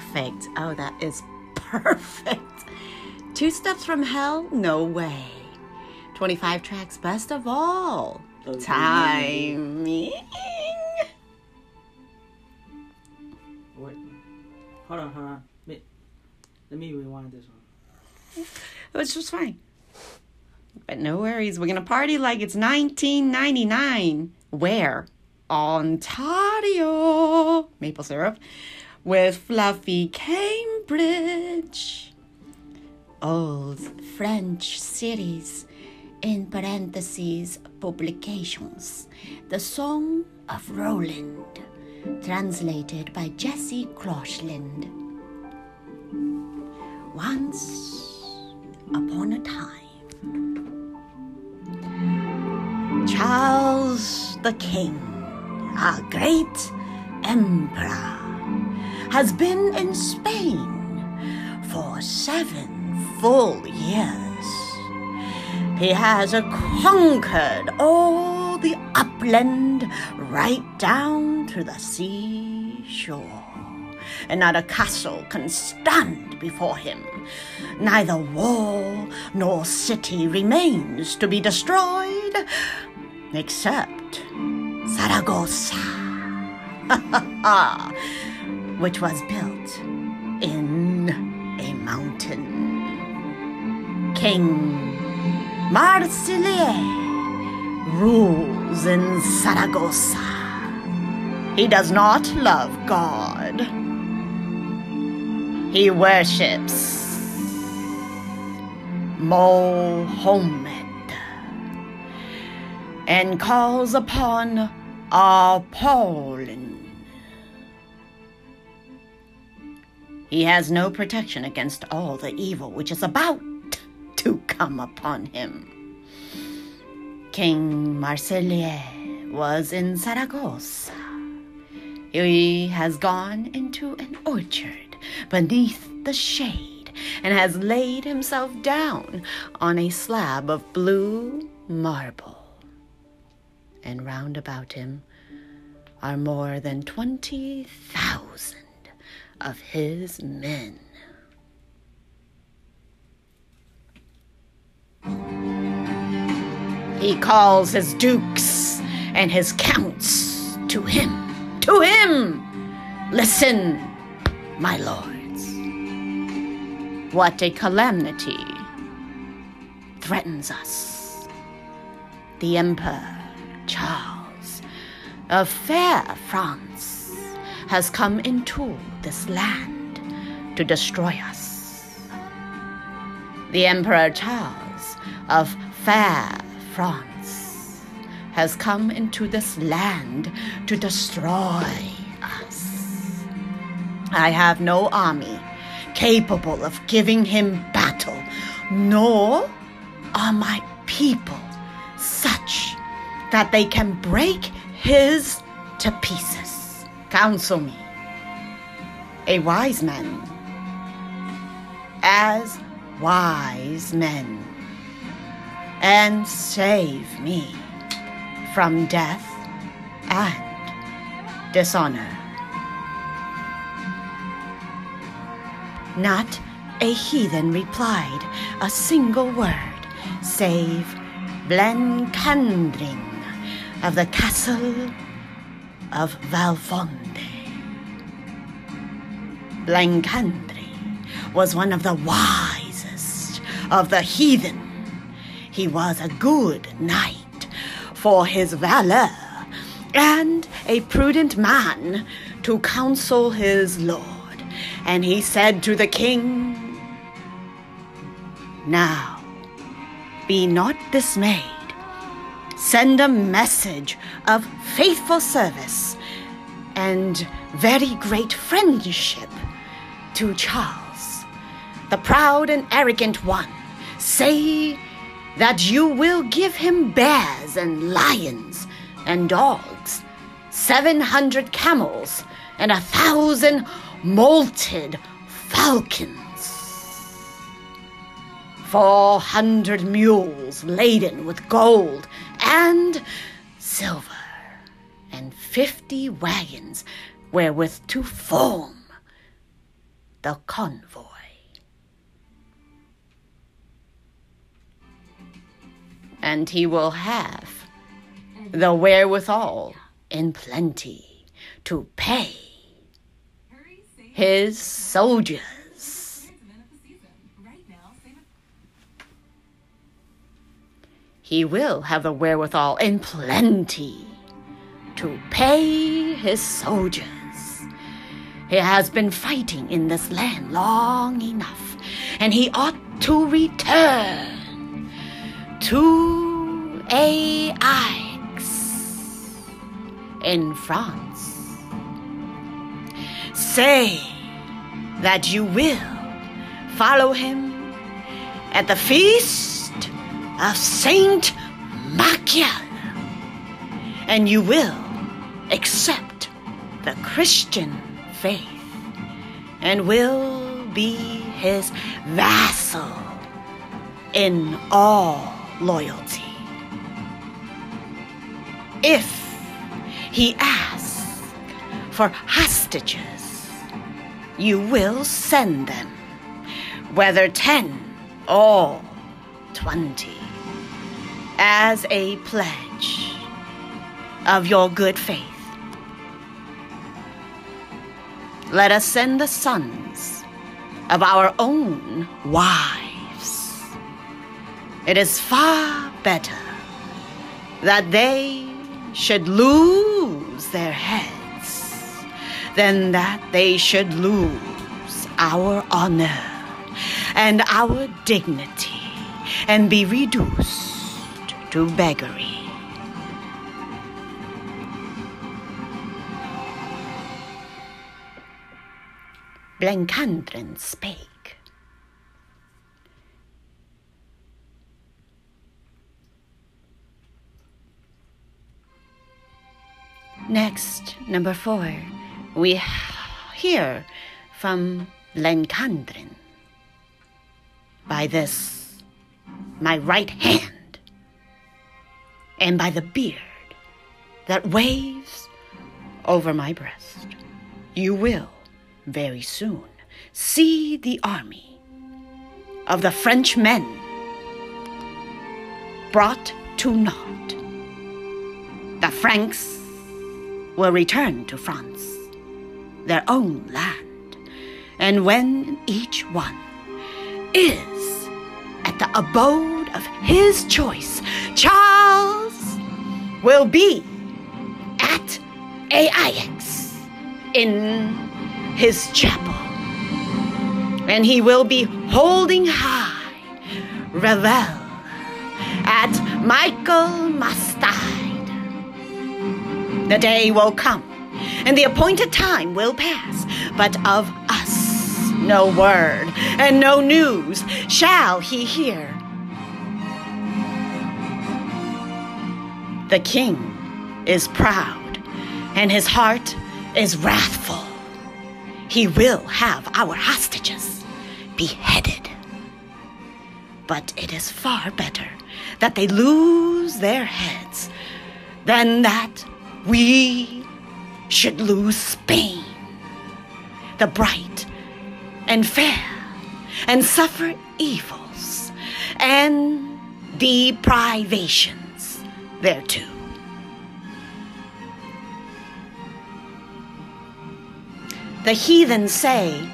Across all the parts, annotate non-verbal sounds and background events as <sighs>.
perfect. Oh, that is perfect. Two steps from hell? No way. 25 tracks, best of all. Okay. Timing. Wait. Hold on, hold on. Wait. Let me rewind this one. Which was fine. But no worries. We're going to party like it's 1999. Where? Ontario. Maple syrup. With fluffy Cambridge. Old French cities. In parentheses, publications. The Song of Roland. Translated by Jessie Crosland. Once upon a time, Charles the King, our great emperor, has been in Spain for seven full years. He has conquered all the upland right down to the seashore. And not a castle can stand before him. Neither wall nor city remains to be destroyed except Zaragoza, <laughs> which was built in a mountain. King Marsilie rules in Saragossa. He does not love God. He worships Mohammed and calls upon Apollon. He has no protection against all the evil which is about to come upon him. King Marseille was in Saragossa. He has gone into an orchard beneath the shade and has laid himself down on a slab of blue marble. And round about him are more than 20,000 of his men. He calls his dukes and his counts to him. To him! Listen, my lords. What a calamity threatens us. The Emperor Charles of fair France has come in into this land to destroy us. The Emperor Charles of fair France has come into this land to destroy us. I have no army capable of giving him battle, nor are my people such that they can break his to pieces. Counsel me, a wise man, as wise men, and save me from death and dishonor. Not a heathen replied a single word, save Blancandrin of the castle of Valfonde. Blancandrin was one of the wisest of the heathen. He was a good knight for his valor and a prudent man to counsel his lord. And he said to the king, Now, be not dismayed. Send a message of faithful service and very great friendship to Charles, the proud and arrogant one. Say that you will give him bears and lions and dogs, seven hundred camels, and a thousand molted falcons. Four hundred mules laden with gold and silver, and fifty wagons wherewith to form the convoy. And he will have the wherewithal in plenty to pay his soldiers. He will have the wherewithal in plenty to pay his soldiers. He has been fighting in this land long enough, and he ought to return to Aix in France. Say that you will follow him at the feast of Saint Michael, and you will accept the Christian faith and will be his vassal in all loyalty. If he asks for hostages, you will send them, whether ten or twenty, as a pledge of your good faith. Let us send the sons of our own wives. It is far better that they should lose their heads than that they should lose our honor and our dignity and be reduced to beggary. Blancandrin spake. Next, number four, we hear from Blancandrin. By this, my right hand, and by the beard that waves over my breast, you will very soon see the army of the French men brought to naught. The Franks will return to France, their own land, and when each one is at the abode of his choice, Charles will be at Aix in his chapel, and he will be holding high revel at Michaelmastide. The day will come, and the appointed time will pass, but of us no word and no news shall he hear. The king is proud, and his heart is wrathful. He will have our hostages beheaded. But it is far better that they lose their heads than that we should lose Spain, the bright and fair, and suffer evils and deprivations thereto. The heathen say,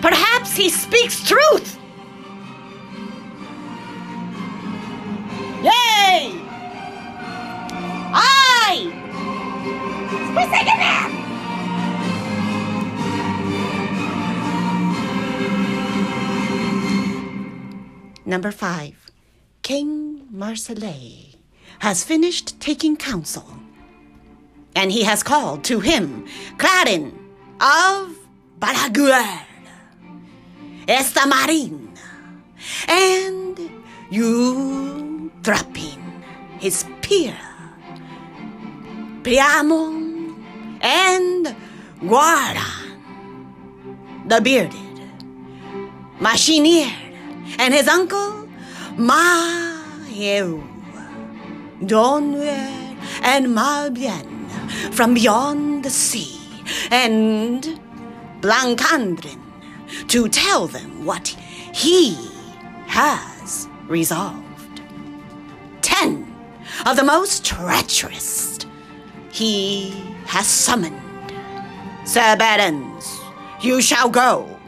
Perhaps he speaks truth. Yay! I! We're singing that! Number five, King Marseille has finished taking counsel, and he has called to him Clarence of Balaguer, Estamarin, and dropping his peer, Priamon, and Guaran, the bearded, Machiner, and his uncle, Maheu, Donwer, and Malbien, from beyond the sea, and Blancandrin, to tell them what he has resolved. Ten of the most treacherous he has summoned. Sir Barons, you shall go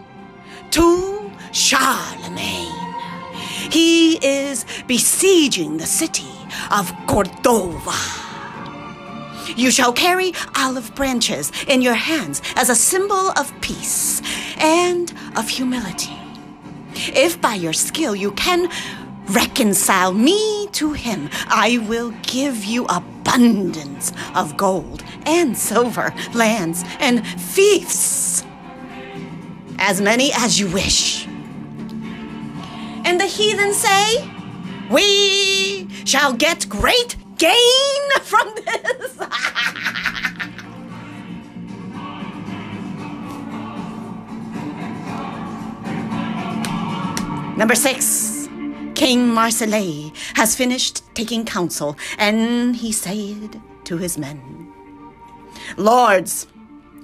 to Charlemagne. He is besieging the city of Cordova. You shall carry olive branches in your hands as a symbol of peace and of humility. If by your skill you can reconcile me to him, I will give you abundance of gold and silver, lands and fiefs. As many as you wish. And the heathen say, We shall get great gain from this. <laughs> Number six. King Marseille has finished taking counsel, and he said to his men, Lords,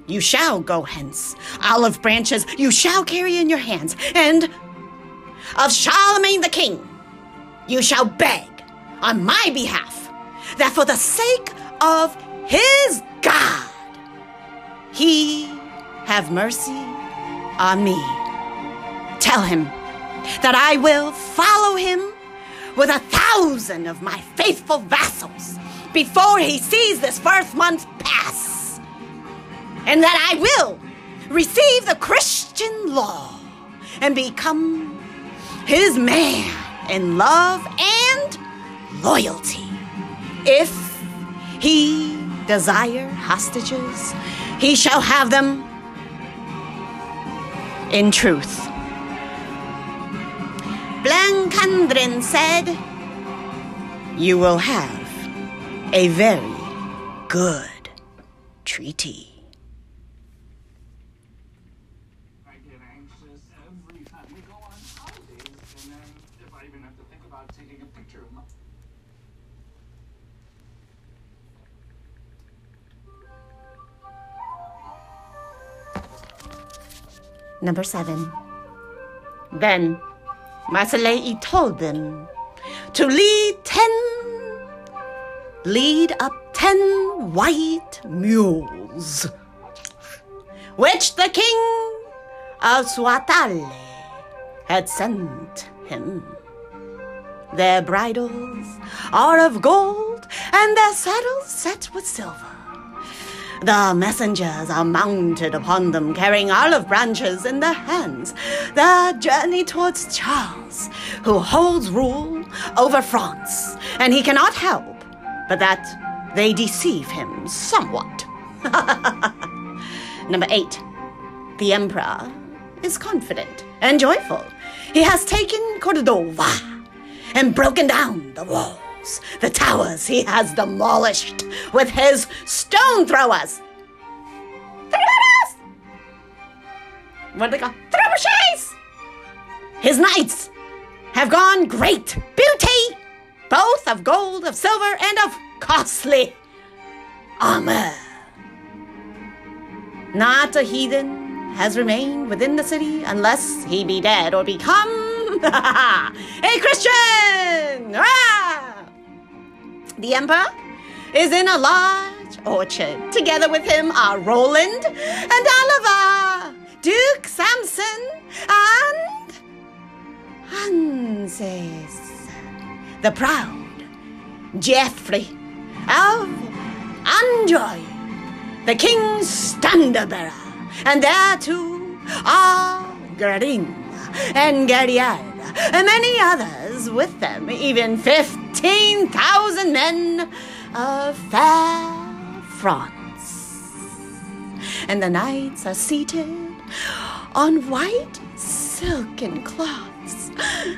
you shall go hence. Olive branches you shall carry in your hands, and of Charlemagne the king you shall beg on my behalf that for the sake of his God he have mercy on me. Tell him that I will follow him with a thousand of my faithful vassals before he sees this first month pass, and that I will receive the Christian law and become his man in love and loyalty. If he desire hostages, he shall have them in truth. Blancandrin said, You will have a very good treaty. Number seven. Then Marseille told them to lead ten, lead up ten white mules, which the king of Suatale had sent him. Their bridles are of gold, and their saddles set with silver. The messengers are mounted upon them, carrying olive branches in their hands. The journey towards Charles, who holds rule over France, and he cannot help but that they deceive him somewhat. <laughs> Number eight, the emperor is confident and joyful. He has taken Cordova and broken down the walls. The towers he has demolished with his stone throwers. Throwers! What do they call? Trebuchets! His knights have gone great beauty, both of gold, of silver, and of costly armor. Not a heathen has remained within the city unless he be dead or become <laughs> a Christian. Ah! The emperor? Is in a large orchard. Together with him are Roland and Oliver, Duke Samson, and Hanses, the proud Geoffrey of Anjou, the king's standard bearer, and there too are Garin and Guerriere, and many others with them, even fifteen thousand men of fair France. And the knights are seated on white silken cloths.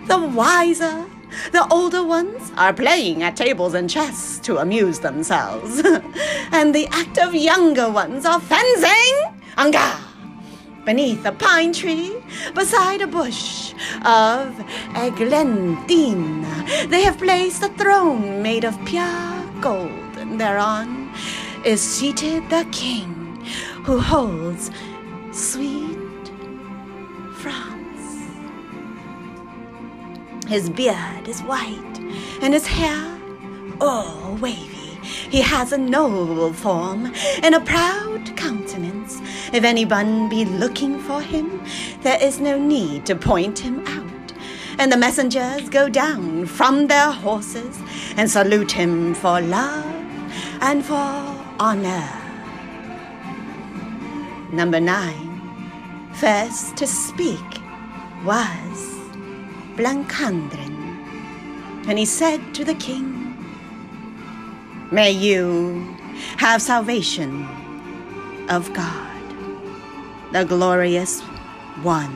The wiser, the older ones are playing at tables and chess to amuse themselves. <laughs> and the active younger ones are fencing en garde beneath a pine tree beside a bush of eglantine. They have placed a throne made of pure gold, and thereon is seated the king who holds sweet France. His beard is white, and his hair all wavy. He has a noble form and a proud countenance. If anyone be looking for him, there is no need to point him out. And the messengers go down from their horses and salute him for love and for honor. Number nine, first to speak was Blancandrin, and he said to the king, May you have salvation of God, the glorious one,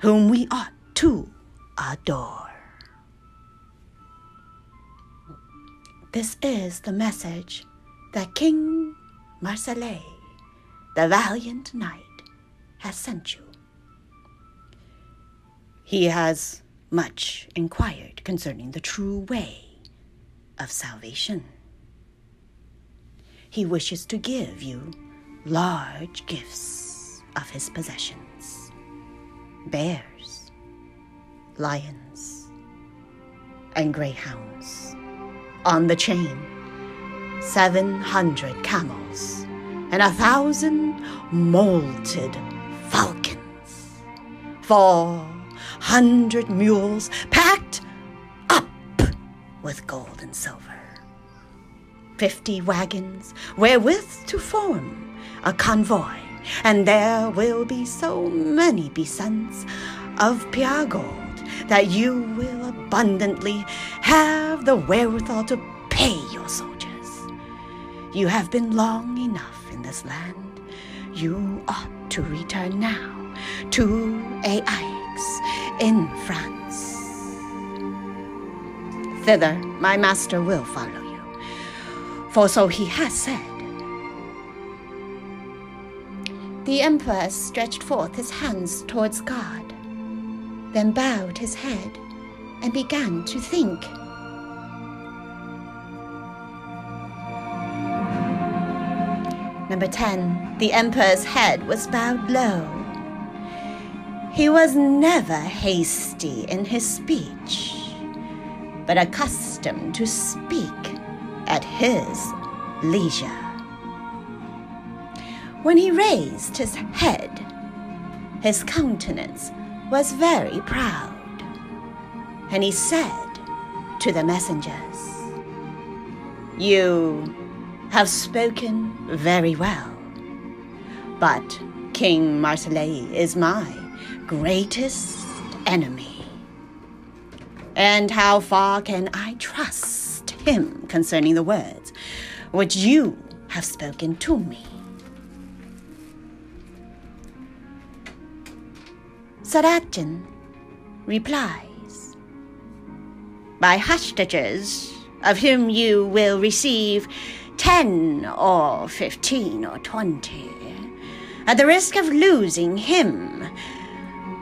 whom we ought to adore. This is the message that King Marseille, the valiant knight, has sent you. He has much inquired concerning the true way of salvation. He wishes to give you large gifts of his possessions bears, lions, and greyhounds. On the chain, 700 camels and a thousand molted falcons. Four hundred mules packed with gold and silver. Fifty wagons wherewith to form a convoy, and there will be so many besants of pure gold that you will abundantly have the wherewithal to pay your soldiers. You have been long enough in this land. You ought to return now to Aix in France. Thither my master will follow you, for so he has said. The emperor stretched forth his hands towards God, then bowed his head and began to think. Number 10. The emperor's head was bowed low. He was never hasty in his speech, but accustomed to speak at his leisure. When he raised his head, his countenance was very proud, and he said to the messengers, You have spoken very well, but King Marseille is my greatest enemy. And how far can I trust him concerning the words which you have spoken to me? Saracen replies, By hostages, of whom you will receive ten or fifteen or twenty, at the risk of losing him,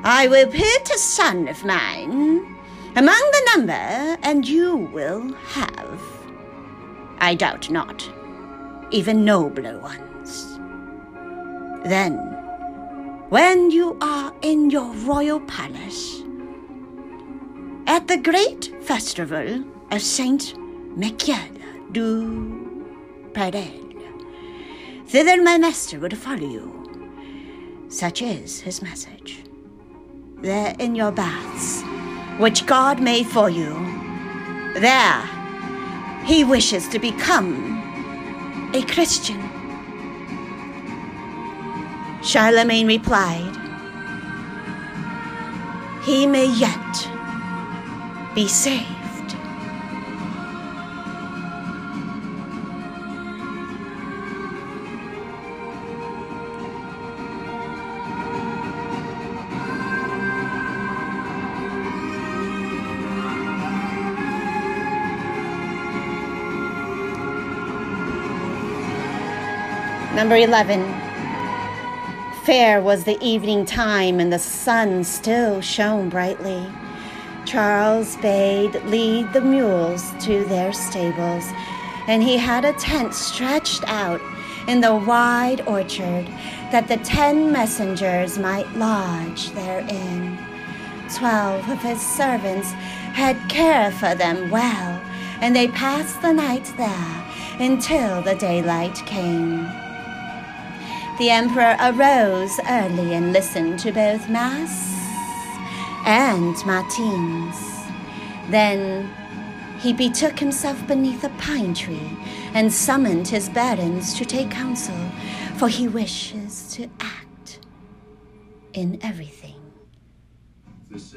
I will put a son of mine among the number, and you will have, I doubt not, even nobler ones. Then, when you are in your royal palace, at the great festival of Saint Michael du Pradel, thither my master would follow you. Such is his message. There in your baths, which God made for you, there he wishes to become a Christian. Charlemagne replied, He may yet be saved. Number 11. Fair was the evening time, and the sun still shone brightly. Charles bade lead the mules to their stables, and he had a tent stretched out in the wide orchard that the ten messengers might lodge therein. Twelve of his servants had care for them well, and they passed the night there until the daylight came. The emperor arose early and listened to both Mass and Matins. Then he betook himself beneath a pine tree and summoned his barons to take counsel, for he wishes to act in everything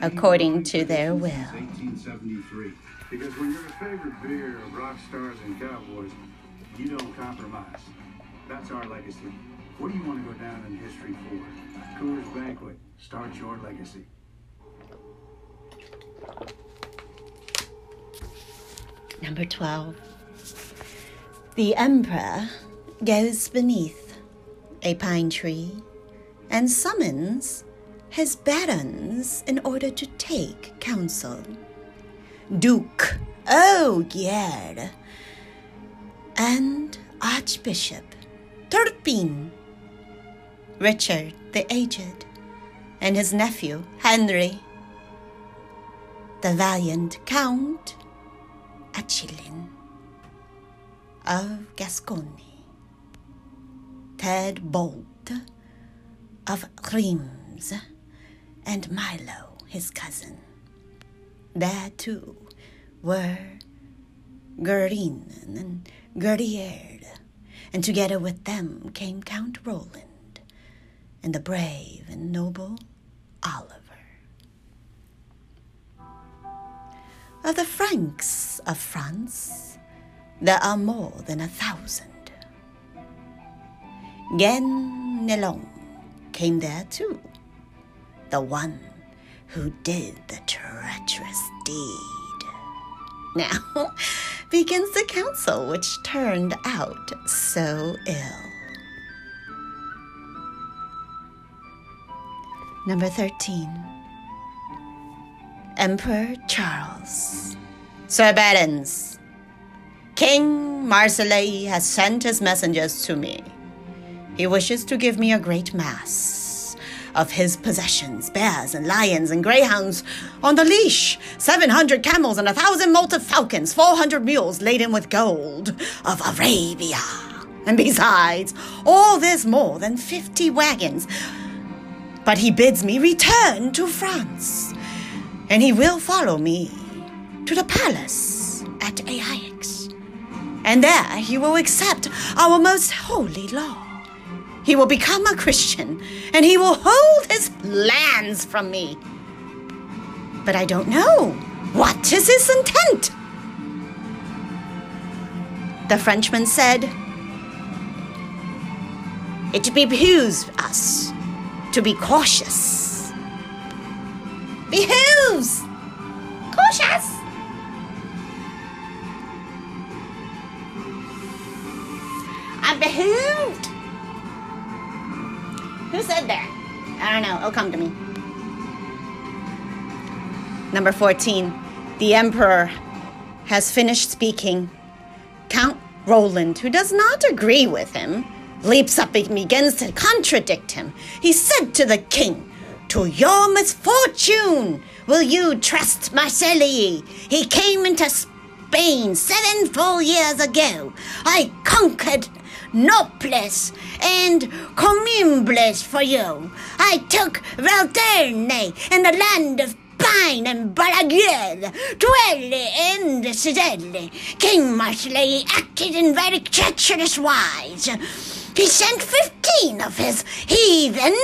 according to their will. 1873. Because when you're a favorite beer of rock stars and cowboys, you don't compromise. That's our legacy. What do you want to go down in history for? Coors Banquet. Start your legacy. Number 12. The emperor goes beneath a pine tree and summons his barons in order to take counsel. Duke Ogier and Archbishop Turpin, Richard the Aged, and his nephew Henry, the valiant Count Acelin of Gascony, Tedbalt of Reims, and Milo, his cousin. There too were Guerin and Gerdierd, and together with them came Count Roland and the brave and noble Oliver. Of the Franks of France, there are more than a thousand. Ganelon came there too, the one who did the treacherous deed. Now <laughs> begins the council which turned out so ill. Number 13. Emperor Charles. Sir King Marseille has sent his messengers to me. He wishes to give me a great mass of his possessions bears and lions and greyhounds on the leash, 700 camels and a thousand molted falcons, 400 mules laden with gold of Arabia. And besides, all this more than 50 wagons. But he bids me return to France, and he will follow me to the palace at Aix. And there he will accept our most holy law. He will become a Christian, and he will hold his lands from me. But I don't know. What is his intent? The Frenchman said, It behooves us to be cautious. Behooves! Cautious! I'm behooved! Who said that? I don't know. It'll come to me. Number 14. The Emperor has finished speaking. Count Roland, who does not agree with him, leaps up and begins to contradict him. He said to the king, To your misfortune will you trust Marseille. He came into Spain seven full years ago. I conquered Noples and Commibles for you. I took Valterne and the land of Pine and Balaguer, Dwelle and Citelle. King Marseille acted in very treacherous wise. He sent fifteen of his heathen,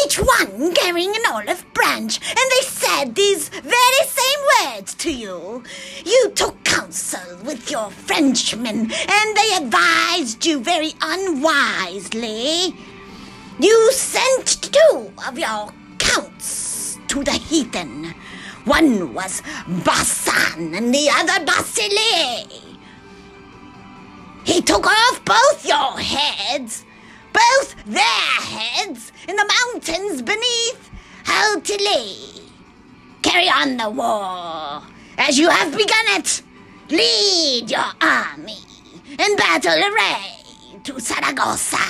each one carrying an olive branch, and they said these very same words to you. You took counsel with your Frenchmen, and they advised you very unwisely. You sent two of your counts to the heathen. One was Bassan and the other Basile. He took off both your heads, both their heads, in the mountains beneath Hautilé. Carry on the war as you have begun it. Lead your army in battle array to Saragossa.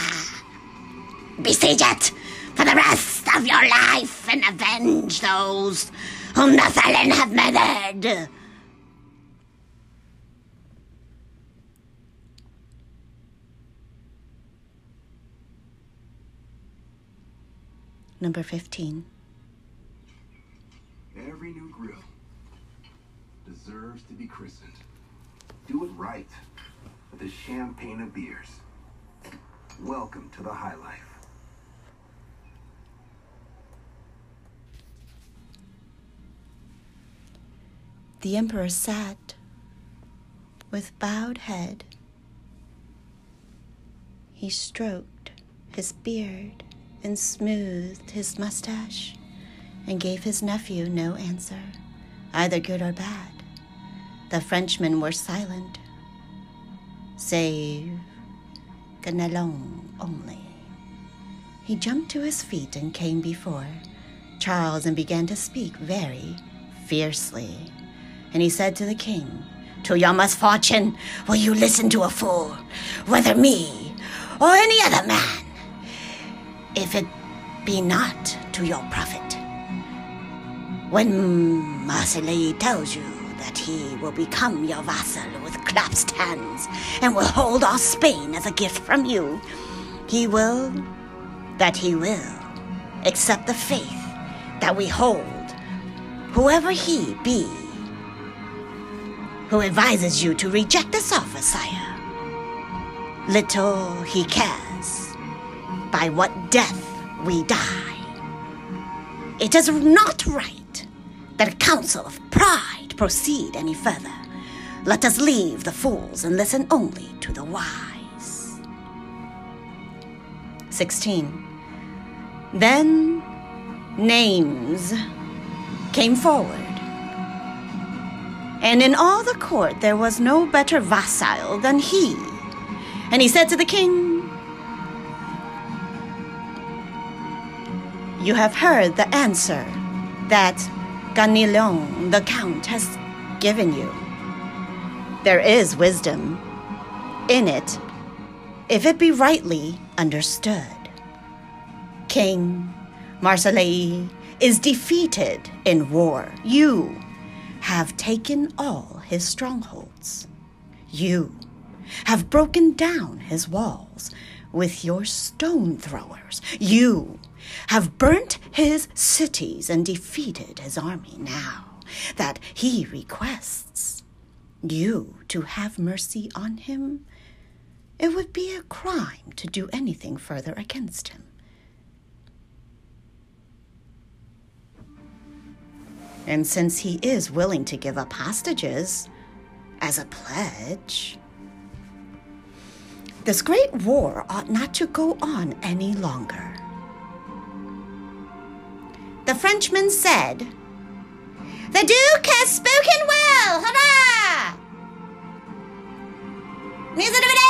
Besiege it for the rest of your life and avenge those whom the Thalin have murdered. Number 15. Every new grill deserves to be christened. Do it right with the champagne of beers. Welcome to the high life. The emperor sat with bowed head. He stroked his beard and smoothed his mustache and gave his nephew no answer, either good or bad. The Frenchmen were silent, save Ganelon only. He jumped to his feet and came before Charles and began to speak very fiercely. And he said to the king, To your misfortune will you listen to a fool, whether me or any other man, if it be not to your profit. When Marseille tells you that he will become your vassal with clasped hands and will hold all Spain as a gift from you, he will, that he will, accept the faith that we hold, whoever he be, who advises you to reject this offer, sire. Little he cares by what death we die. It is not right that a council of pride proceed any further. Let us leave the fools and listen only to the wise. 16. Then Naimes came forward. And in all the court there was no better vassal than he. And he said to the king, You have heard the answer that Ganelon the Count has given you. There is wisdom in it, if it be rightly understood. King Marseille is defeated in war. You have taken all his strongholds. You have broken down his walls with your stone throwers. You have burnt his cities and defeated his army now that he requests you to have mercy on him. It would be a crime to do anything further against him. And since he is willing to give up hostages as a pledge, this great war ought not to go on any longer. The Frenchman said, The Duke has spoken well! Hurrah! Music of it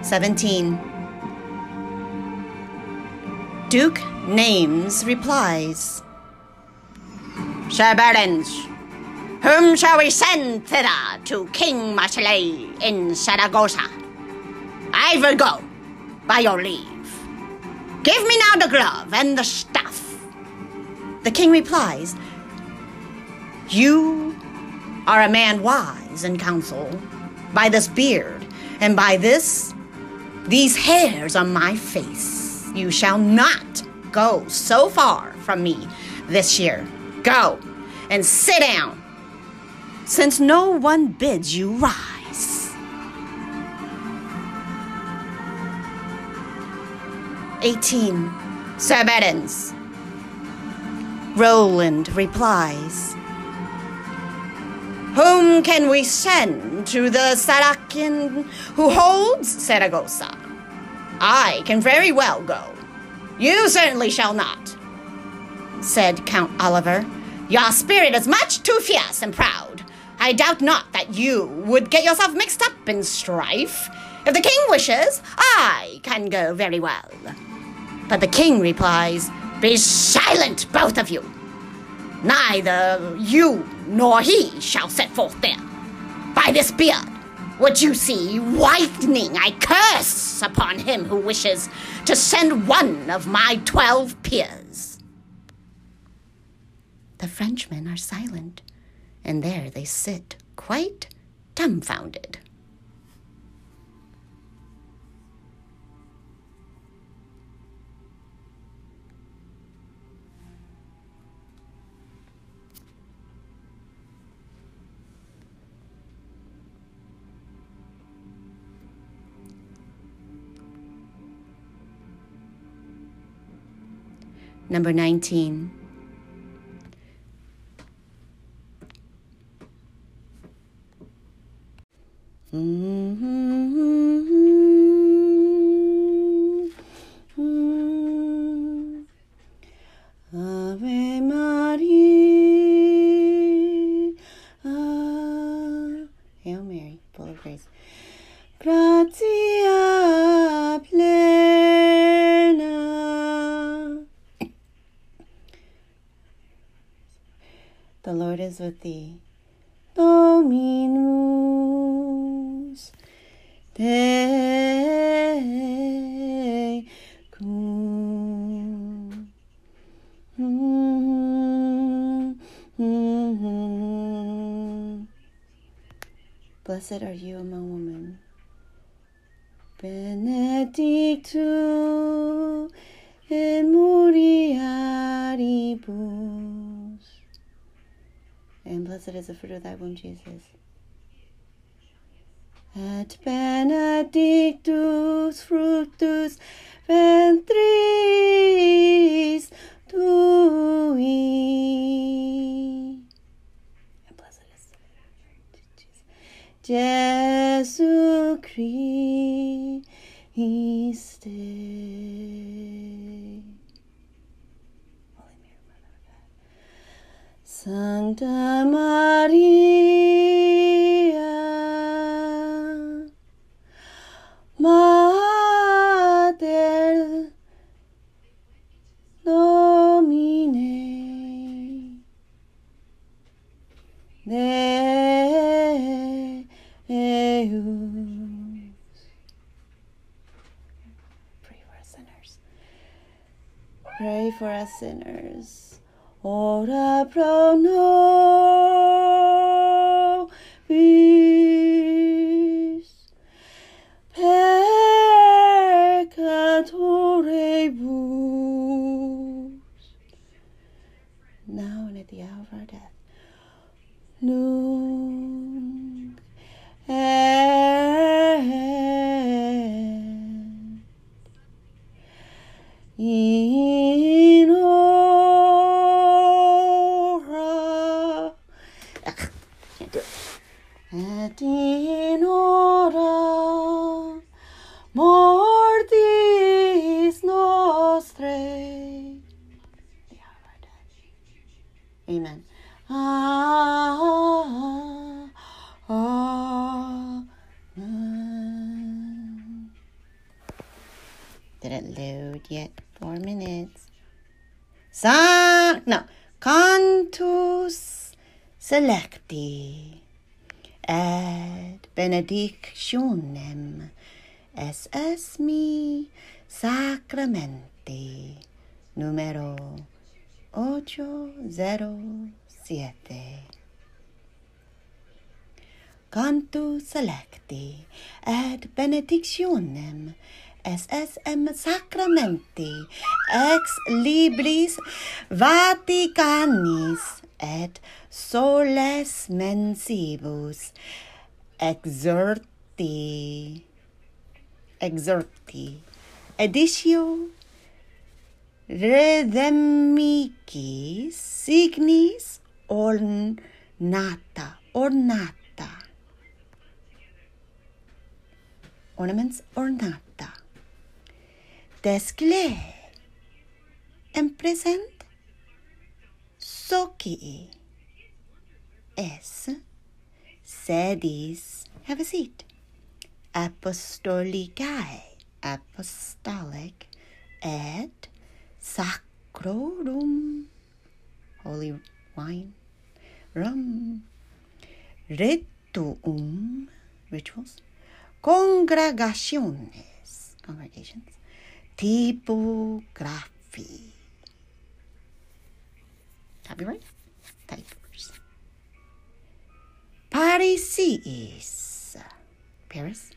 is! 17. Duke Naimes replies. Sir Barons, whom shall we send thither to King Marseille in Saragossa? I will go, by your leave. Give me now the glove and the staff. The king replies, You are a man wise in counsel, by this beard, and by this, these hairs on my face. You shall not go so far from me this year. Go and sit down, since no one bids you rise. 18. Sir Barons. Roland replies. Whom can we send to the Saracen who holds Saragossa? I can very well go. You certainly shall not, said Count Oliver. Your spirit is much too fierce and proud. I doubt not that you would get yourself mixed up in strife. If the king wishes, I can go very well. But the king replies, Be silent, both of you. Neither you nor he shall set forth there. By this beard, What you see, whitening, I curse upon him who wishes to send one of my twelve peers. The Frenchmen are silent, and there they sit, quite dumbfounded. Number 19. Ave Maria. Hail Mary, full of grace. Gratia plena. The Lord is with thee. Dominus tecum. Blessed are you among women. Benedictus in mulieribus. And blessed is the fruit of thy womb, Jesus. Et benedictus fructus ventris tui. And blessed is Jesus Christ. Holy Mary, Mother of God. Sancta Maria, Mater Domine, Deus. Pray for us sinners. Pray for us sinners. Ora pro nobis peccatoribus, now and at the hour of our death. Nunc Amen. Ah, Amen. Did it load yet? Four minutes. Sa no. Cantus selecti et benedictionem es es mi sacramenti numero 807 Cantus selecti et benedictionem SSM sacramenti ex libris Vaticanis et soles mensibus. Exerti exerti editio redemicis signis ornata ornata. Ornaments ornata. Desclée and present socii es sedis. Have a seat. Apostolicae. Apostolic. Et sacrorum. Holy wine. Rum. Rituum. Rituals, congregaciones, congregations, typography. Copyright? Typers. Parisis, Paris,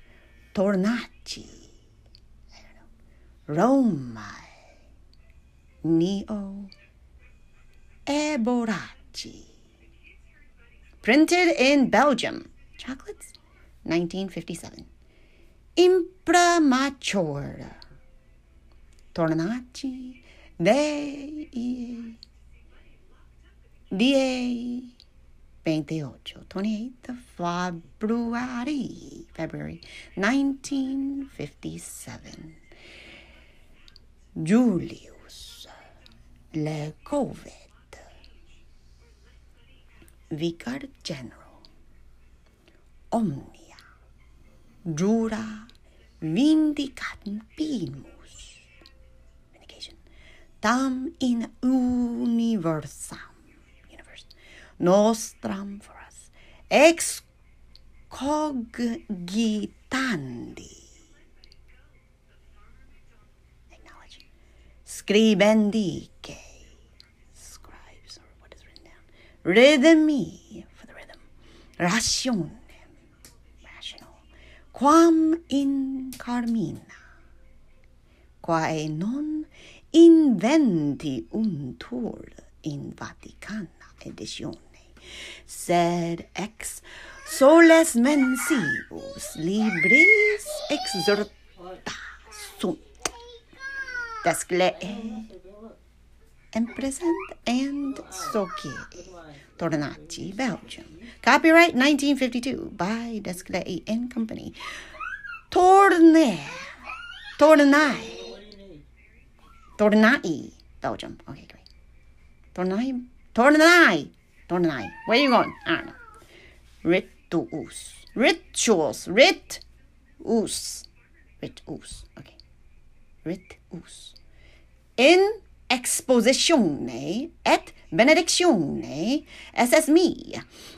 Tornaci, I don't know, Romae, Neo, Eboraci. Printed in Belgium. Chocolates? 1957. Imprimatur. Tornaci. De. Die. 28. 28th of February. February 1957. Julius le COVID. Vicar General. Omnia. Jura vindicatum vindication. Tam in universam. Universe. Nostram for us. Ex cogitandi. scribendike, scribes or what is written down, rhythmi for the rhythm, rationem, rational, quam in carmina, quae non inventi untur in Vaticana editione, sed ex soles mensibus libris exhorta sunt. Desclée and present and Soki. Tornaci, Belgium. Copyright 1952 by Desclée and Company. Tourne. Tournai. Tornai, Belgium. Okay, great. Tornai. Tornai. Tornai. Where are you going? I don't know. Ritus. Rituals. Rit. Us. Okay. Ritus. In expositione et benedictione ss mi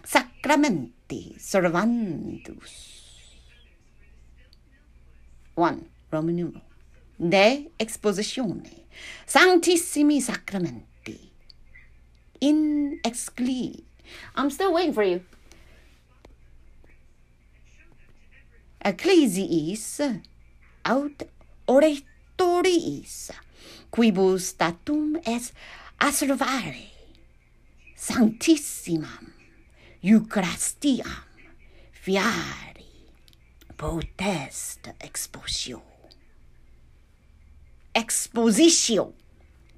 sacramenti servandus. 1. Roman numeral. De expositione sanctissimi sacramenti in excli. I'm still waiting for you. Ecclesiis aut victoriis, quibus statum est asservare sanctissimam Eucharistiam fiari potest exposio. Expositio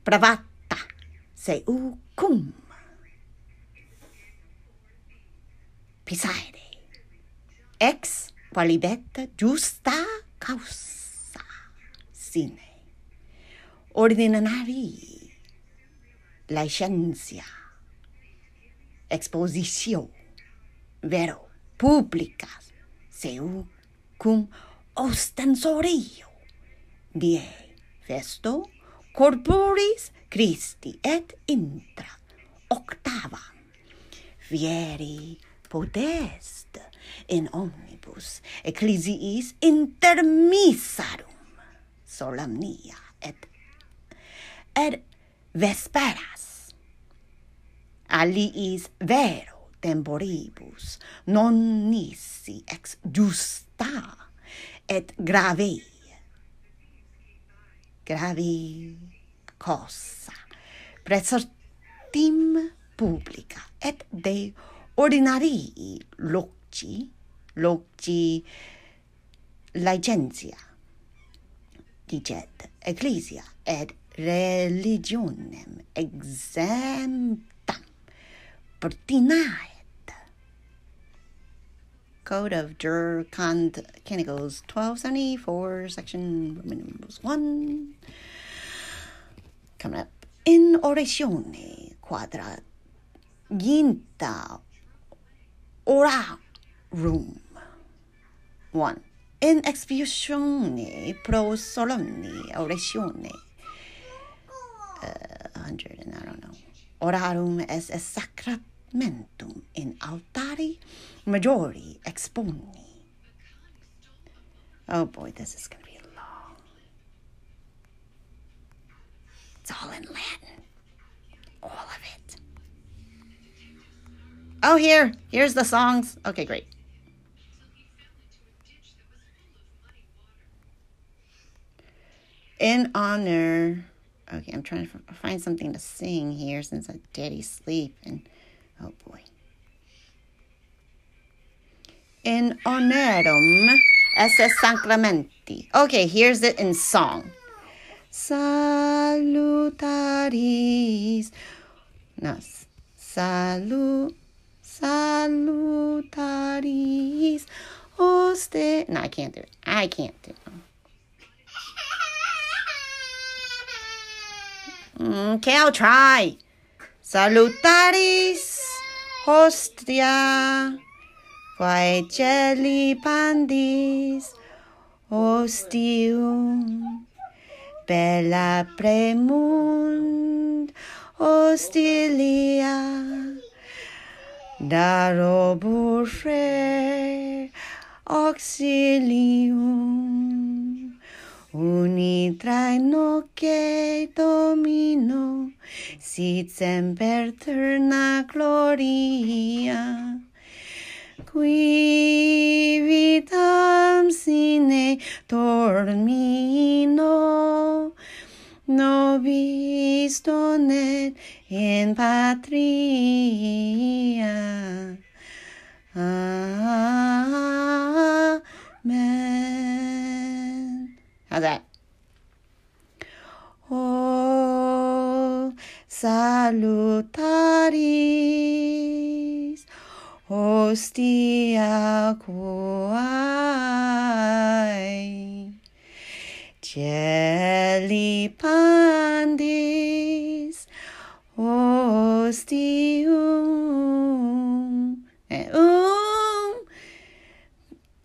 pravata seucum. pisaere ex qualibet justa causa sine. Ordinari la scienza expositio vero publica seu cum ostensorio die festo corporis Christi et intra octava fieri potest in omnibus ecclesiis intermissarum solemnia et et vesperas. Aliis vero temporibus non nisi ex justa et gravi gravi cosa presertim publica et de ordinarii loci loci licentia dicet ecclesia et religionem exemptam pertinaet Code of Jur Cant Canticles 1274, section Roman numerals 1. Coming up. In oratione quadra ginta orarum. 1. In expiatione pro solemni oratione. Uh, 100 and I don't know. Orarum es es sacramentum in altari majori exponi. Oh boy, this is going to be long. It's all in Latin. All of it. Oh, here. Here's the songs. Okay, great. In honor. Okay, I'm trying to find something to sing here since I daddy's asleep. And oh boy. In honorum esse sacramenti. Okay, here's it in song. Salutaris. No, s- salu, salutaris. Hoste. No, I can't do it. I can't do it. Okay, I'll try. Salutaris, hostia, quae celi pandis, ostium, bella premunt, hostilia, darobur re auxilium, Uni traino che domino, sit semper terna gloria. Qui vitam sine dormino, nobis donet in patria. Amen. How's that? Oh, salutaris, hostia quae, celi pandis, ostium, eh, um,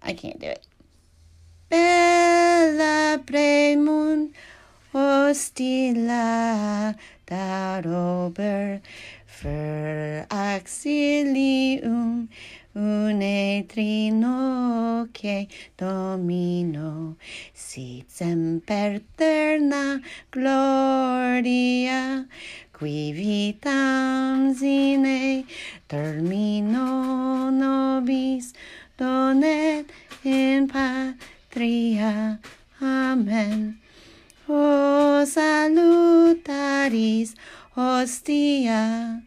I can't do it. premun hostila darober fer axilium une trinoque domino sit semperterna gloria qui vitam sine termino nobis donet in patria Amen. O salutaris hostia,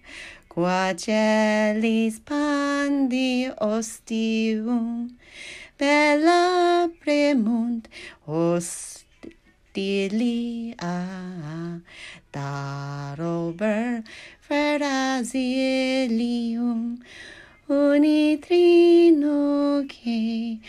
qua celis pandi ostium, bella premunt hostilia, darober feras unitrinoque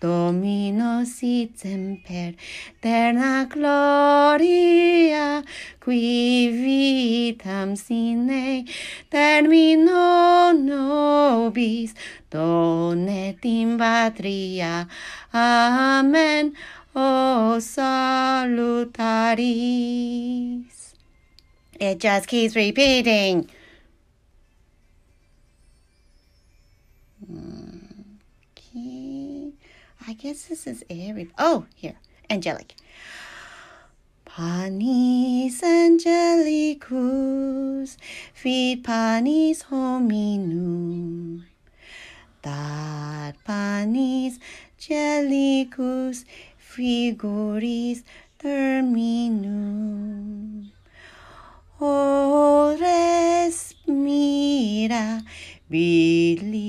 Domino sit semper terna gloria qui vitam sine termino nobis donet in patria. Amen. O salutaris. It just keeps repeating Okay. I guess this is every. Oh, here. Angelic. Panis angelicus, fit panis hominum. Dat panis angelicus, figuris terminum. Oh, Ores mira bilis.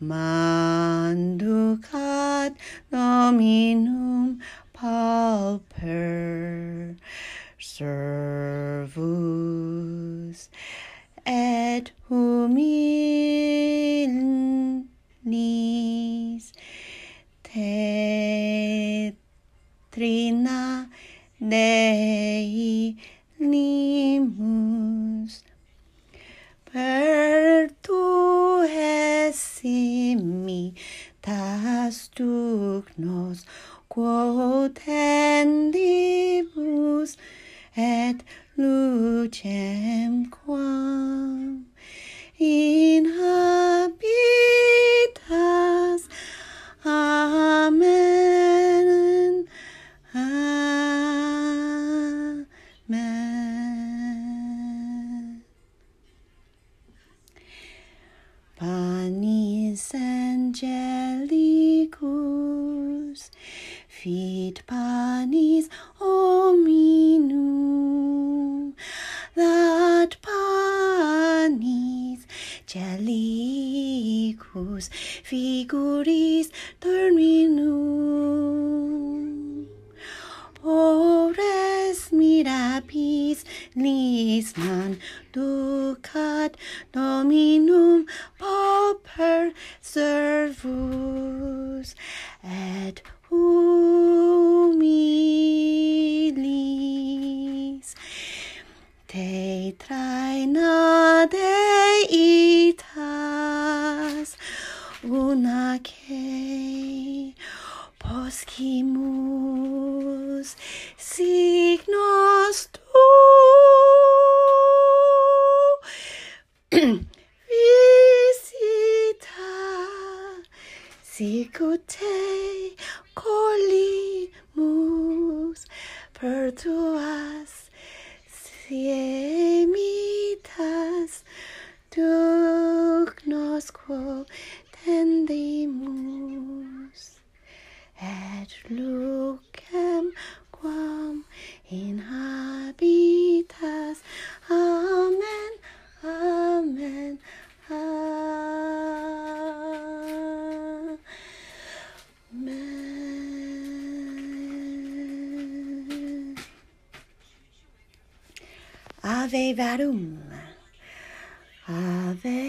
Manducat nominum pauper servus et humilis tetrina Dei lucem Ave Verum. Ave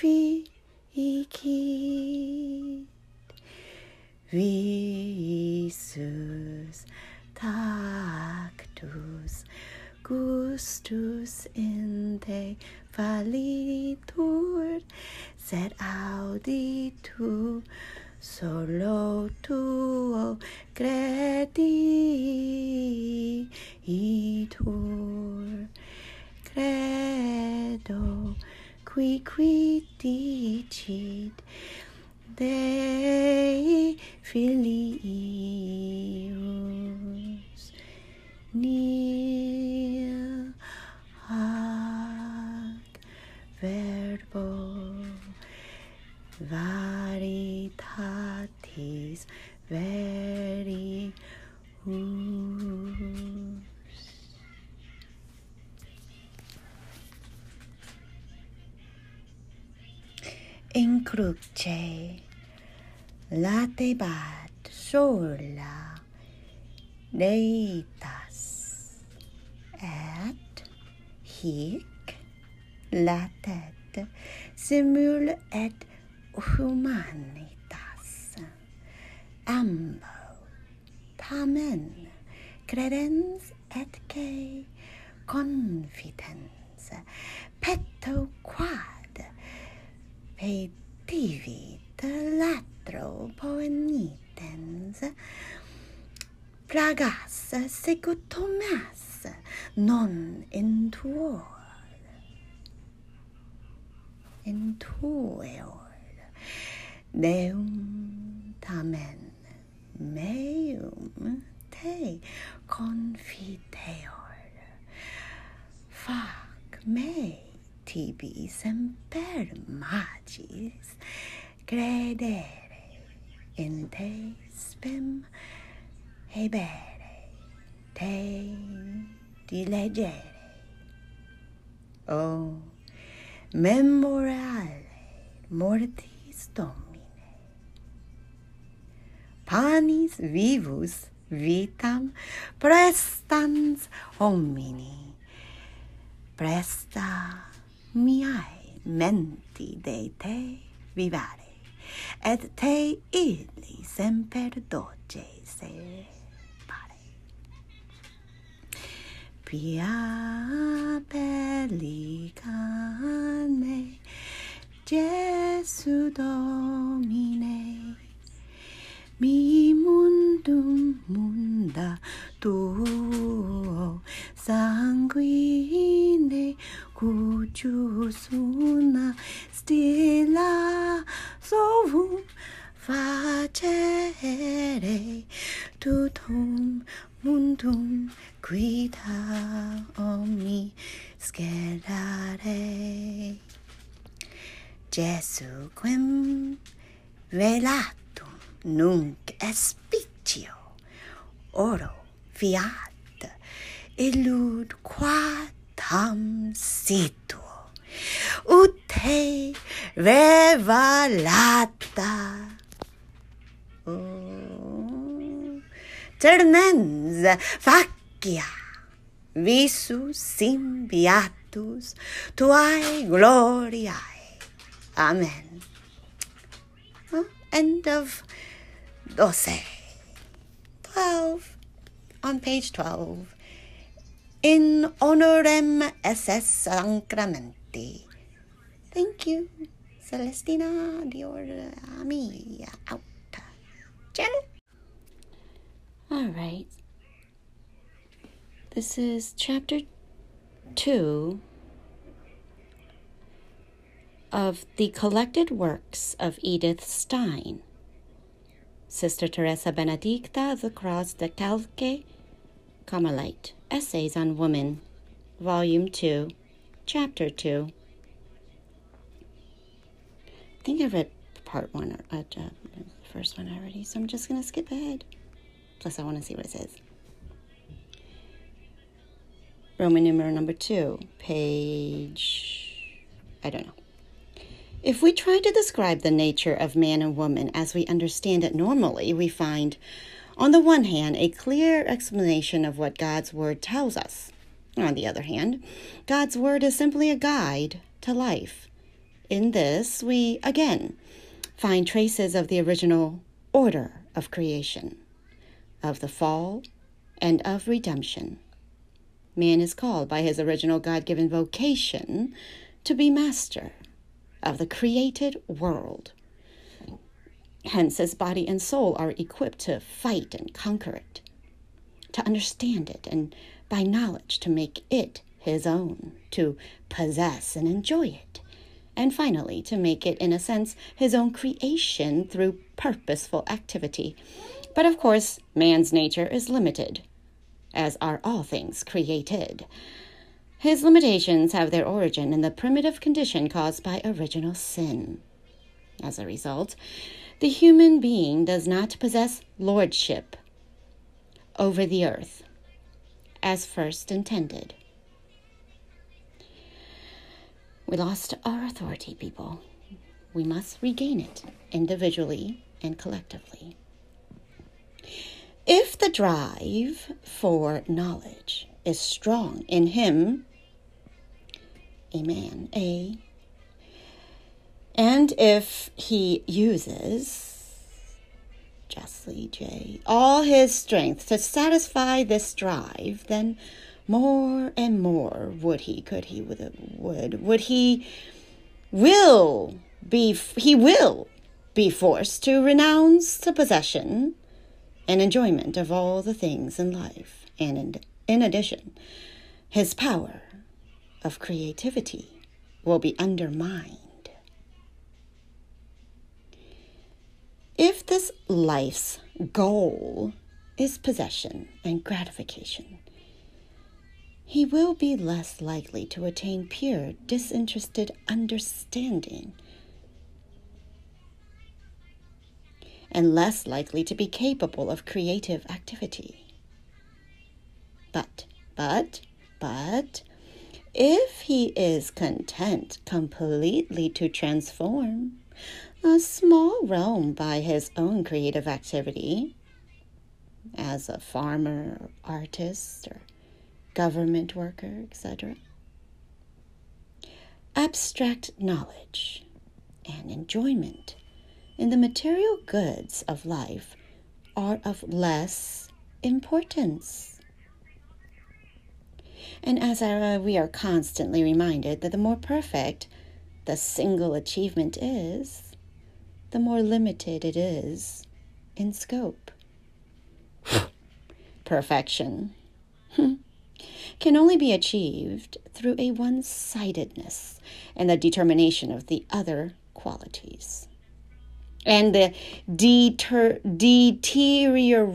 fikit visus tactus gustus in te fallitur sed auditu solo tuo cre deep. They leggere. Oh, memorale mortis domine. Panis vivus vitam prestans homini. Presta miae menti de te vivare, et te illi semper doce sere. Pia pellicane Jesu Domine mi mundum munda tuo sanguine cuius una stilla sovum facere tutum mundum quita omni scelare. Jesu quem velatum nunc espicio oro fiat illud qua tam situo ut te revalata. Oh. Ternens facia visus simbiatus tuae gloriae Amen. Huh? End of 12. 12. On page 12. In honorem esse sacramenti. Thank you. Celestina Dior Ami out. Jen? All right. This is chapter 2 of the collected works of Edith Stein, Sister Teresa Benedicta of the Cross Discalced, Carmelite, Essays on Woman, Volume 2, Chapter 2. I think I read part one, or uh, the first one already, so I'm just going to skip ahead. Plus, I want to see what it says. Roman numeral number two, page. I don't know. If we try to describe the nature of man and woman as we understand it normally, we find, on the one hand, a clear explanation of what God's Word tells us. On the other hand, God's Word is simply a guide to life. In this, we again find traces of the original order of creation, of the fall, and of redemption. Man is called by his original God given vocation to be master of the created world. Hence, his body and soul are equipped to fight and conquer it, to understand it, and by knowledge to make it his own, to possess and enjoy it, and finally to make it, in a sense, his own creation through purposeful activity. But of course, man's nature is limited, as are all things created. His limitations have their origin in the primitive condition caused by original sin. As a result, the human being does not possess lordship over the earth as first intended. We lost our authority, people. We must regain it individually and collectively. If the drive for knowledge is strong in him a man, A. And if he uses justly, Jay, all his strength to satisfy this drive, then more and more would he, could he, would, would, would he, will be, he will be forced to renounce the possession and enjoyment of all the things in life, and in, in addition, his power of creativity will be undermined. If this life's goal is possession and gratification, he will be less likely to attain pure, disinterested understanding and less likely to be capable of creative activity. But, but, but, if he is content completely to transform a small realm by his own creative activity, as a farmer, or artist, or government worker, etc., abstract knowledge and enjoyment in the material goods of life are of less importance. And as our, we are constantly reminded that the more perfect the single achievement is, the more limited it is in scope. <laughs> Perfection hmm, can only be achieved through a one sidedness and the determination of the other qualities. And the deter- deterioration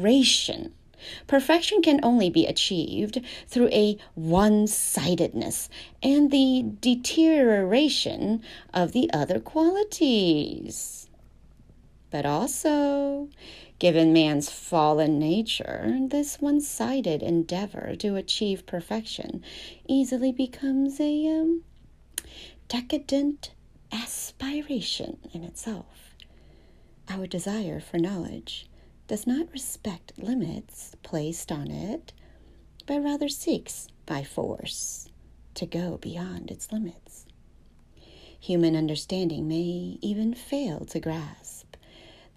Perfection can only be achieved through a one sidedness and the deterioration of the other qualities. But also, given man's fallen nature, this one sided endeavor to achieve perfection easily becomes a um, decadent aspiration in itself. Our desire for knowledge does not respect limits placed on it, but rather seeks, by force, to go beyond its limits. Human understanding may even fail to grasp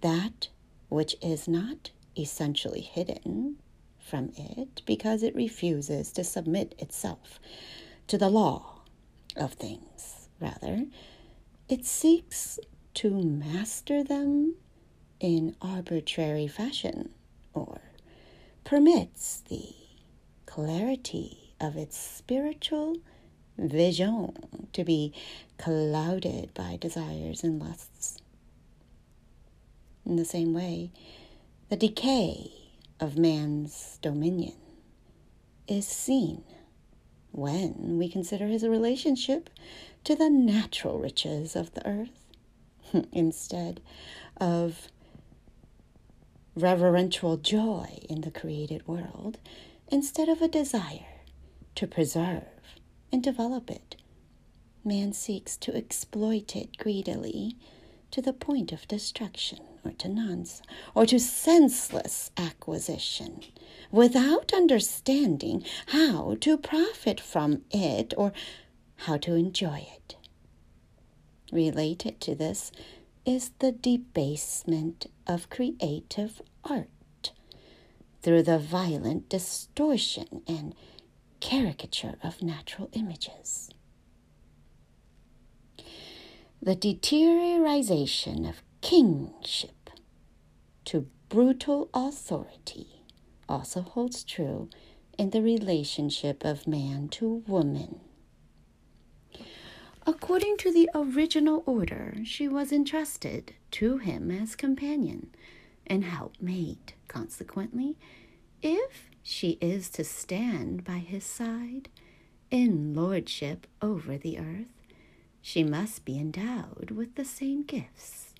that which is not essentially hidden from it because it refuses to submit itself to the law of things. Rather, it seeks to master them in arbitrary fashion or permits the clarity of its spiritual vision to be clouded by desires and lusts. In the same way, the decay of man's dominion is seen when we consider his relationship to the natural riches of the earth <laughs> instead of reverential joy in the created world instead of a desire to preserve and develop it. Man seeks to exploit it greedily to the point of destruction or to nonsense or to senseless acquisition without understanding how to profit from it or how to enjoy it. Related to this is the debasement of creative art through the violent distortion and caricature of natural images. The deterioration of kingship to brutal authority also holds true in the relationship of man to woman. According to the original order, she was entrusted to him as companion and helpmate. Consequently, if she is to stand by his side in lordship over the earth, she must be endowed with the same gifts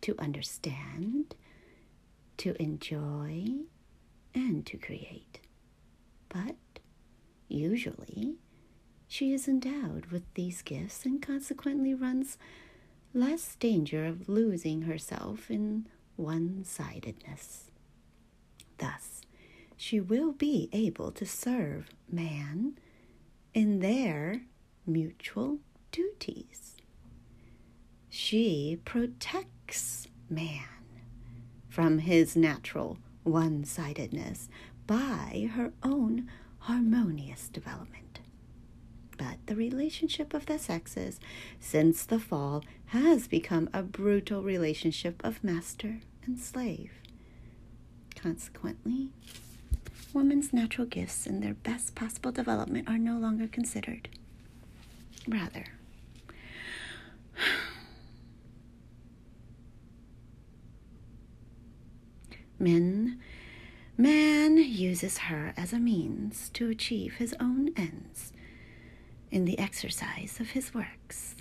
to understand, to enjoy, and to create. But usually, she is endowed with these gifts and consequently runs less danger of losing herself in one sidedness. Thus, she will be able to serve man in their mutual duties. She protects man from his natural one sidedness by her own harmonious development. But the relationship of the sexes since the fall has become a brutal relationship of master and slave. Consequently, women's natural gifts and their best possible development are no longer considered. Rather, <sighs> men man uses her as a means to achieve his own ends in the exercise of his works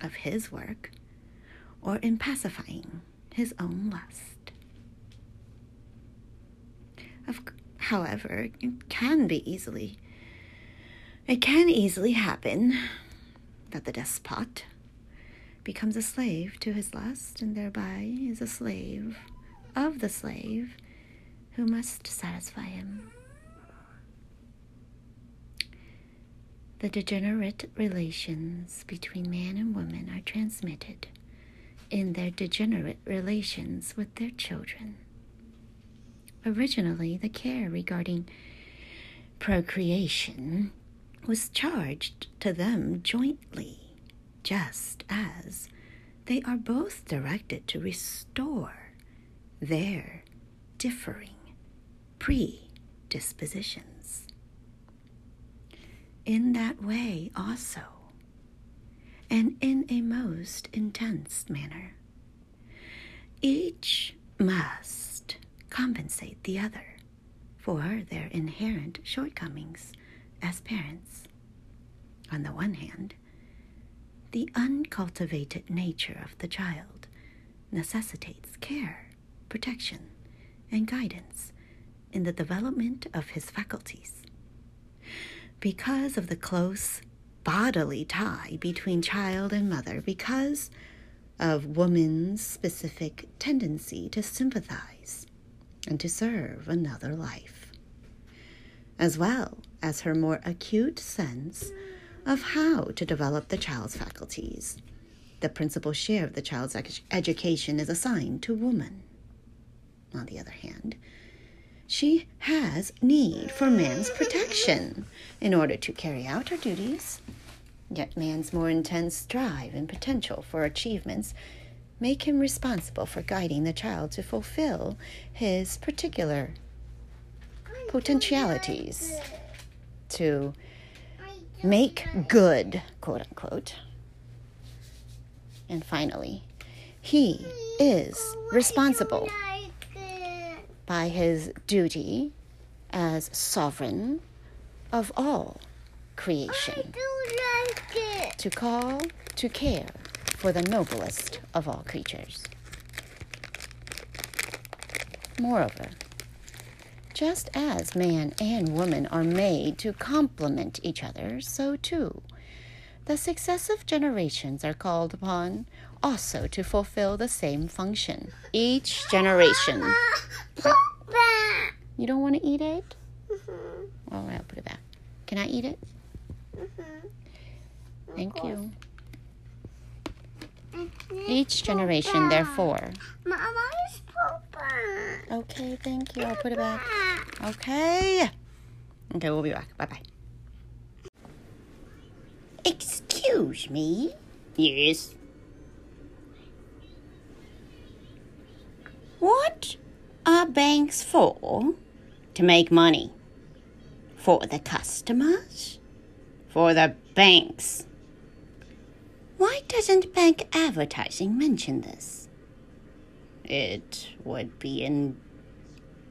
of his work or in pacifying his own lust of, however it can be easily it can easily happen that the despot becomes a slave to his lust and thereby is a slave of the slave who must satisfy him. The degenerate relations between man and woman are transmitted in their degenerate relations with their children. Originally, the care regarding procreation was charged to them jointly, just as they are both directed to restore their differing predispositions. In that way, also, and in a most intense manner, each must compensate the other for their inherent shortcomings as parents. On the one hand, the uncultivated nature of the child necessitates care, protection, and guidance in the development of his faculties. Because of the close bodily tie between child and mother, because of woman's specific tendency to sympathize and to serve another life, as well as her more acute sense of how to develop the child's faculties. The principal share of the child's education is assigned to woman. On the other hand, she has need for man's protection in order to carry out her duties. Yet man's more intense drive and potential for achievements make him responsible for guiding the child to fulfill his particular potentialities to make good, quote unquote. And finally, he is responsible by his duty as sovereign of all creation like to call to care for the noblest of all creatures. Moreover, just as man and woman are made to complement each other, so too the successive generations are called upon also to fulfill the same function. Each generation. You don't want to eat it? Mm-hmm. All right, I'll put it back. Can I eat it? Mm-hmm. Thank you. Each generation, therefore. Mama is Papa. Okay, thank you. I'll put it back. Okay. Okay, we'll be back. Bye bye. Excuse me? Yes. What are banks for? To make money. For the customers? For the banks. Why doesn't bank advertising mention this? It would be in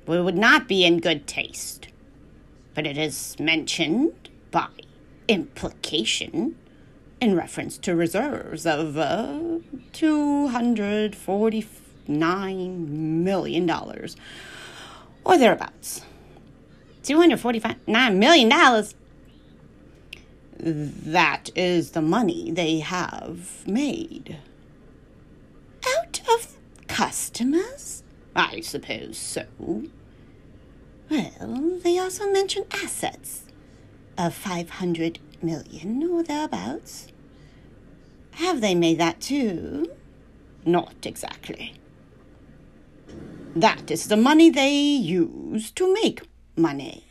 it would not be in good taste. But it is mentioned by implication in reference to reserves of uh, $249 million or thereabouts. $249 million. That is the money they have made. Out of customers? I suppose so. Well, they also mention assets of 500 million or thereabouts. Have they made that too? Not exactly. That is the money they use to make money.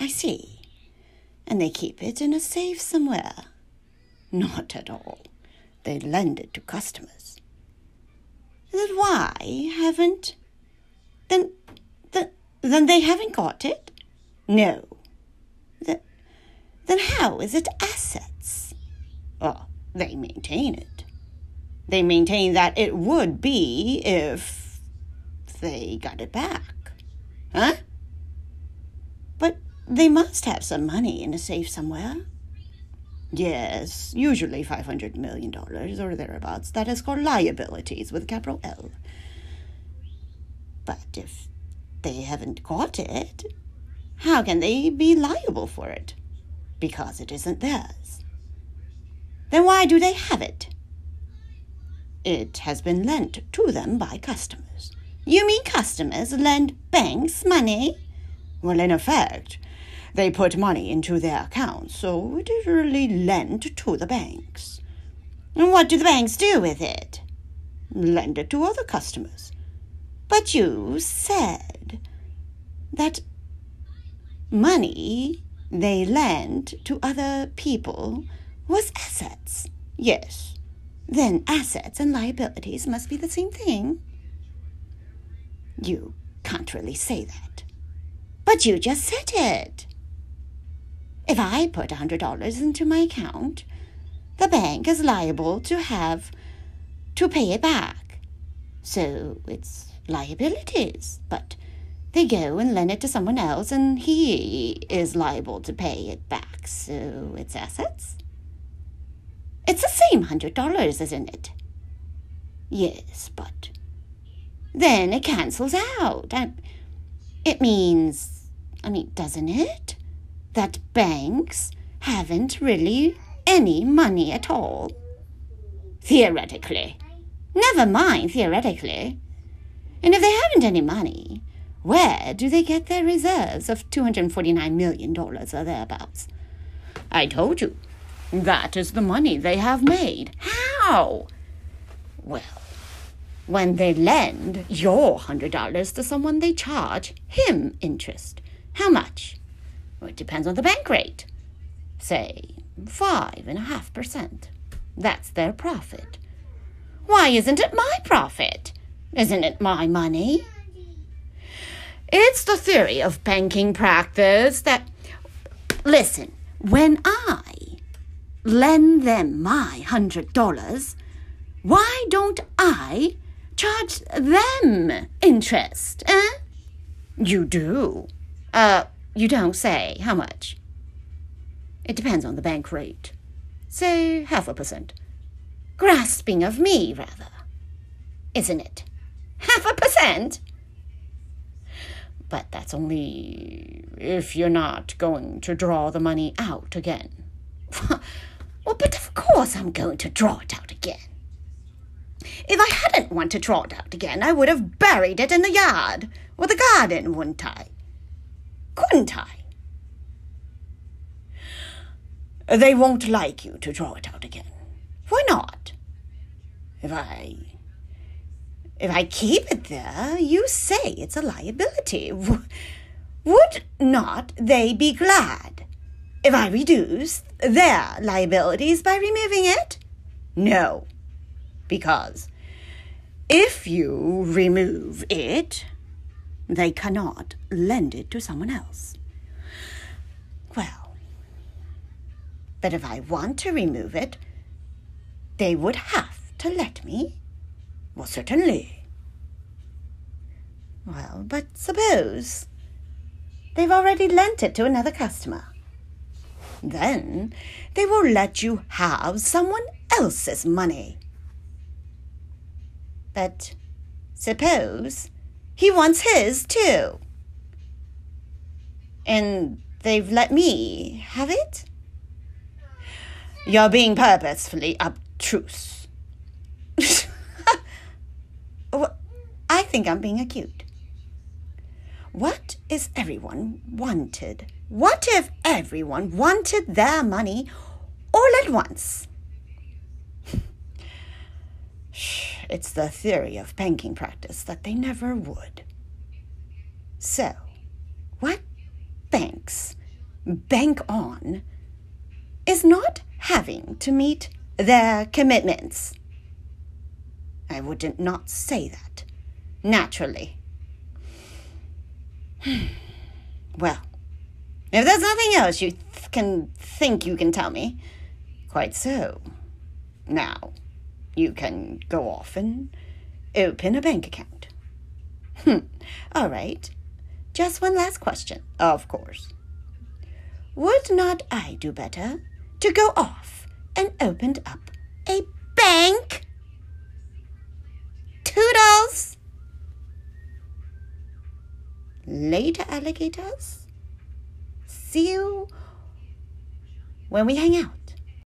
I see. And they keep it in a safe somewhere. Not at all. They lend it to customers. Then why haven't. Then. Then, then they haven't got it? No. Then, then how is it assets? Well, they maintain it. They maintain that it would be if they got it back. Huh? But they must have some money in a safe somewhere. Yes, usually $500 million or thereabouts. That is called liabilities with capital L. But if they haven't got it, how can they be liable for it? Because it isn't theirs. Then why do they have it? It has been lent to them by customers. You mean customers lend banks money? Well, in effect, they put money into their accounts, so it is really lent to the banks. And what do the banks do with it? Lend it to other customers. But you said that money they lent to other people was assets. Yes. Then assets and liabilities must be the same thing. You can't really say that. But you just said it. If I put a hundred dollars into my account, the bank is liable to have to pay it back. So it's liabilities, but they go and lend it to someone else and he is liable to pay it back. So it's assets? It's the same hundred dollars, isn't it? Yes, but then it cancels out. I, it means, I mean, doesn't it? That banks haven't really any money at all. Theoretically. Never mind theoretically. And if they haven't any money, where do they get their reserves of $249 million or thereabouts? I told you. That is the money they have made. How? Well, when they lend your hundred dollars to someone, they charge him interest. How much? Well, it depends on the bank rate. Say five and a half percent. That's their profit. Why isn't it my profit? Isn't it my money? It's the theory of banking practice that. Listen, when I lend them my hundred dollars, why don't I charge them interest, eh? You do. Uh, you don't say how much. It depends on the bank rate. Say half a percent. Grasping of me, rather. Isn't it? Half a percent? But that's only if you're not going to draw the money out again. <laughs> well, but of course I'm going to draw it out again. If I hadn't want to draw it out again, I would have buried it in the yard or the garden, wouldn't I? Couldn't I? They won't like you to draw it out again. Why not? If I if I keep it there, you say it's a liability. <laughs> Would not they be glad if I reduce their liabilities by removing it? No, because if you remove it, they cannot lend it to someone else. Well, but if I want to remove it, they would have to let me. Well, certainly. Well, but suppose they've already lent it to another customer. Then they will let you have someone else's money. But suppose he wants his too. And they've let me have it? You're being purposefully obtruse. <laughs> Well, I think I'm being acute. What is everyone wanted? What if everyone wanted their money all at once? It's the theory of banking practice that they never would. So, what banks bank on is not having to meet their commitments. I would not not say that, naturally. <sighs> well, if there's nothing else you th- can think you can tell me, quite so. Now, you can go off and open a bank account. Hmm. All right. Just one last question, of course. Would not I do better to go off and open up a bank? Toodles! Later, alligators. See you when we hang out.